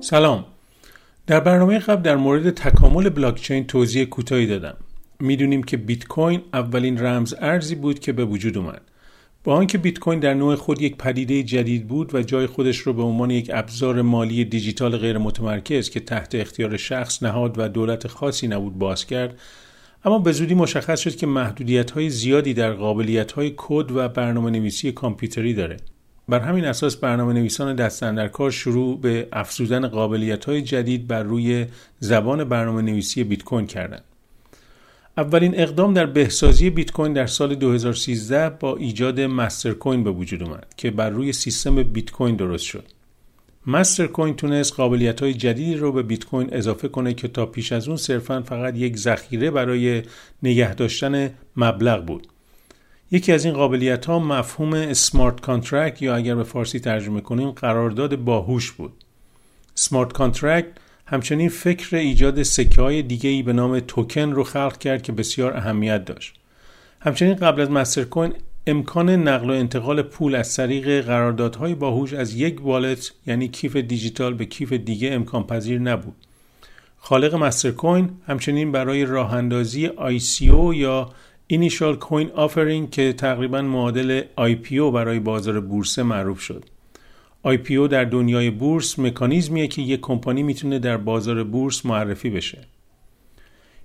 سلام. در برنامه قبل در مورد تکامل بلاکچین توضیح کوتاهی دادم. می‌دونیم که بیت کوین اولین رمز ارزی بود که به وجود اومد. با آنکه بیت کوین در نوع خود یک پدیده جدید بود و جای خودش رو به عنوان یک ابزار مالی دیجیتال غیر متمرکز که تحت اختیار شخص نهاد و دولت خاصی نبود باز کرد اما به زودی مشخص شد که محدودیت های زیادی در قابلیت های کد و برنامه نویسی کامپیوتری داره. بر همین اساس برنامه نویسان دست کار شروع به افزودن قابلیت های جدید بر روی زبان برنامه نویسی بیت کوین کردند. اولین اقدام در بهسازی بیت کوین در سال 2013 با ایجاد مستر کوین به وجود اومد که بر روی سیستم بیت کوین درست شد. مستر کوین تونست قابلیت های جدیدی رو به بیت کوین اضافه کنه که تا پیش از اون صرفا فقط یک ذخیره برای نگه داشتن مبلغ بود. یکی از این قابلیت ها مفهوم smart contract یا اگر به فارسی ترجمه کنیم قرارداد باهوش بود. smart contract همچنین فکر ایجاد سکه های دیگه ای به نام توکن رو خلق کرد که بسیار اهمیت داشت. همچنین قبل از Mastercoin امکان نقل و انتقال پول از طریق قراردادهای باهوش از یک wallet یعنی کیف دیجیتال به کیف دیگه امکان پذیر نبود. خالق Mastercoin همچنین برای راه اندازی ICO یا Initial Coin Offering که تقریبا معادل IPO برای بازار بورس معروف شد. IPO در دنیای بورس مکانیزمیه که یک کمپانی می‌تونه در بازار بورس معرفی بشه.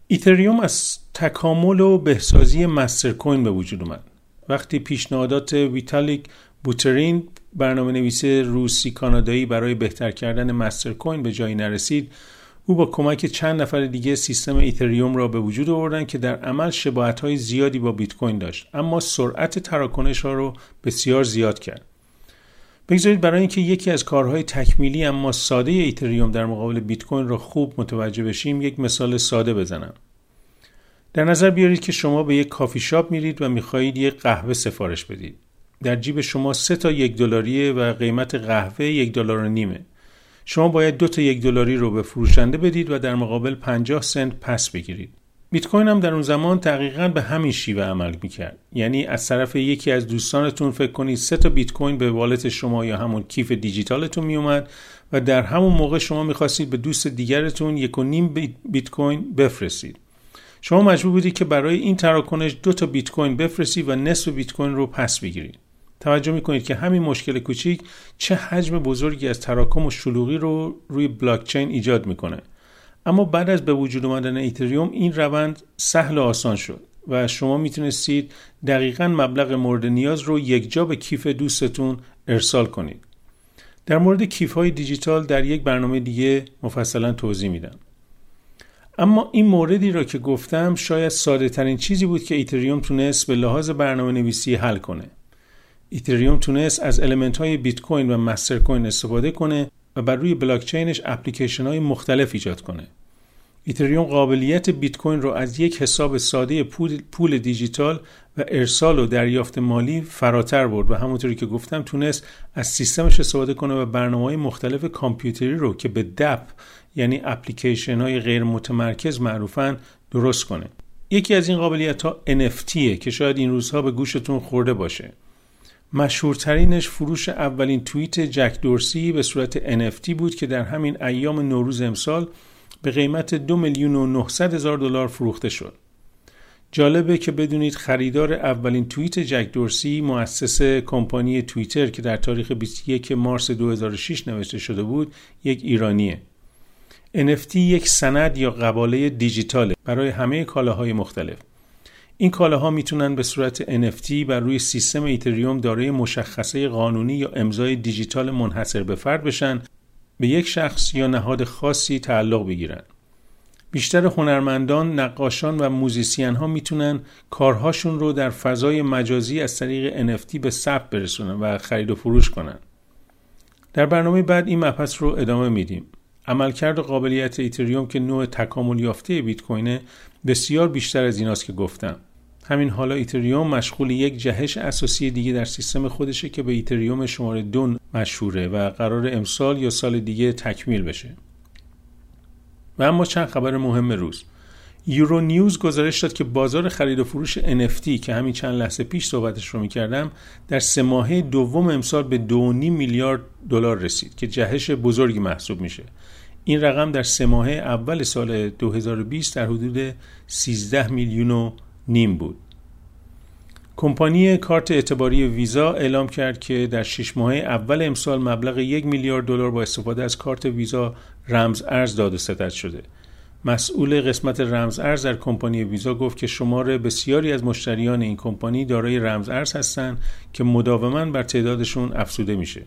ایتریوم از تکامل و بهسازی Mastercoin به وجود اومد. وقتی پیشنهادات ویتالیک بوترین برنامه نویس روسی کانادایی برای بهتر کردن Mastercoin به جایی نرسید او با کمک چند نفر دیگه سیستم ایتریوم را به وجود آوردن که در عمل شباهت های زیادی با بیت کوین داشت اما سرعت تراکنش ها رو بسیار زیاد کرد. بگذارید برای اینکه یکی از کارهای تکمیلی اما ساده ایتریوم در مقابل بیت کوین را خوب متوجه بشیم یک مثال ساده بزنم. در نظر بیارید که شما به یک کافی شاپ میرید و می‌خواهید یک قهوه سفارش بدید. در جیب شما سه تا یک دلاریه و قیمت قهوه یک دلار و نیمه. شما باید دو تا یک دلاری رو به فروشنده بدید و در مقابل 50 سنت پس بگیرید. بیت کوین هم در اون زمان دقیقا به همین شیوه عمل می‌کرد. یعنی از طرف یکی از دوستانتون فکر کنید سه تا بیت کوین به والت شما یا همون کیف دیجیتالتون میومد و در همون موقع شما می‌خواستید به دوست دیگرتون یک و نیم بیت کوین بفرستید. شما مجبور بودید که برای این تراکنش دو تا بیت کوین بفرستید و نصف بیت کوین رو پس بگیرید. توجه می‌کنید که همین مشکل کوچیک چه حجم بزرگی از تراکم و شلوغی رو روی بلاکچین ایجاد می‌کنه. اما بعد از به وجود آمدن ایتریوم این روند سهل و آسان شد و شما می‌تونستید دقیقا مبلغ مورد نیاز رو یک جا به کیف دوستتون ارسال کنید. در مورد کیف های دیجیتال در یک برنامه دیگه مفصلا توضیح میدم. اما این موردی را که گفتم شاید ساده ترین چیزی بود که ایتریوم تونست به لحاظ برنامه نویسی حل کنه. ایتریوم تونست از element های بیت کوین و Mastercoin استفاده کنه و بر روی بلاکچینش اپلیکیشن های مختلف ایجاد کنه. ایتریوم قابلیت بیت کوین رو از یک حساب ساده پول, پول دیجیتال و ارسال و دریافت مالی فراتر برد و همونطوری که گفتم تونست از سیستمش استفاده کنه و برنامه های مختلف کامپیوتری رو که به DApp یعنی اپلیکیشن های غیر متمرکز معروفن درست کنه. یکی از این قابلیت ها NFT که شاید این روزها به گوشتون خورده باشه. مشهورترینش فروش اولین توییت جک دورسی به صورت NFT بود که در همین ایام نوروز امسال به قیمت دو میلیون و 900 هزار دلار فروخته شد. جالبه که بدونید خریدار اولین توییت جک دورسی مؤسس کمپانی توییتر که در تاریخ 21 مارس 2006 نوشته شده بود یک ایرانیه. NFT یک سند یا قباله دیجیتاله برای همه کالاهای مختلف. این کالاها می‌تونن به صورت NFT بر روی سیستم ایتریوم دارای مشخصه قانونی یا امضای دیجیتال منحصر به فرد بشن به یک شخص یا نهاد خاصی تعلق بگیرن. بیشتر هنرمندان، نقاشان و موزیسین ها می‌تونن کارهاشون رو در فضای مجازی از طریق NFT به ثبت برسونن و خرید و فروش کنن. در برنامه بعد این مبحث رو ادامه میدیم. عملکرد قابلیت ایتریوم که نوع تکامل یافته بیت کوینه بسیار بیشتر از ایناست که گفتم. همین حالا ایتریوم مشغول یک جهش اساسی دیگه در سیستم خودشه که به ایتریوم شماره دو مشهوره و قرار امسال یا سال دیگه تکمیل بشه. و اما چند خبر مهم روز. یورو نیوز گزارش داد که بازار خرید و فروش NFT که همین چند لحظه پیش صحبتش رو می‌کردم در سه ماهه دوم امسال به 2.5 میلیارد دلار رسید که جهش بزرگی محسوب میشه. این رقم در سه ماهه اول سال 2020 در حدود 13 میلیون و نیم بود کمپانی کارت اعتباری ویزا اعلام کرد که در شش ماه اول امسال مبلغ یک میلیارد دلار با استفاده از کارت ویزا رمز ارز داد و ستد شده. مسئول قسمت رمز ارز در کمپانی ویزا گفت که شمار بسیاری از مشتریان این کمپانی دارای رمز ارز هستند که مداوما بر تعدادشون افزوده میشه.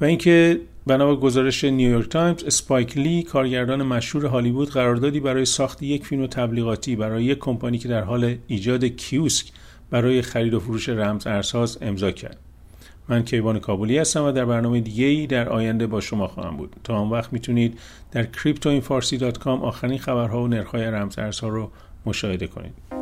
و اینکه بنا به گزارش نیویورک تایمز اسپایک لی کارگردان مشهور هالیوود قراردادی برای ساخت یک فیلم تبلیغاتی برای یک کمپانی که در حال ایجاد کیوسک برای خرید و فروش رمز ارزهاست امضا کرد. من کیوان کابلی هستم و در برنامه دیگه ای در آینده با شما خواهم بود. تا آن وقت می‌تونید در cryptoinfarsi.com آخرین خبرها و نرخ‌های رمز ارزها رو مشاهده کنید.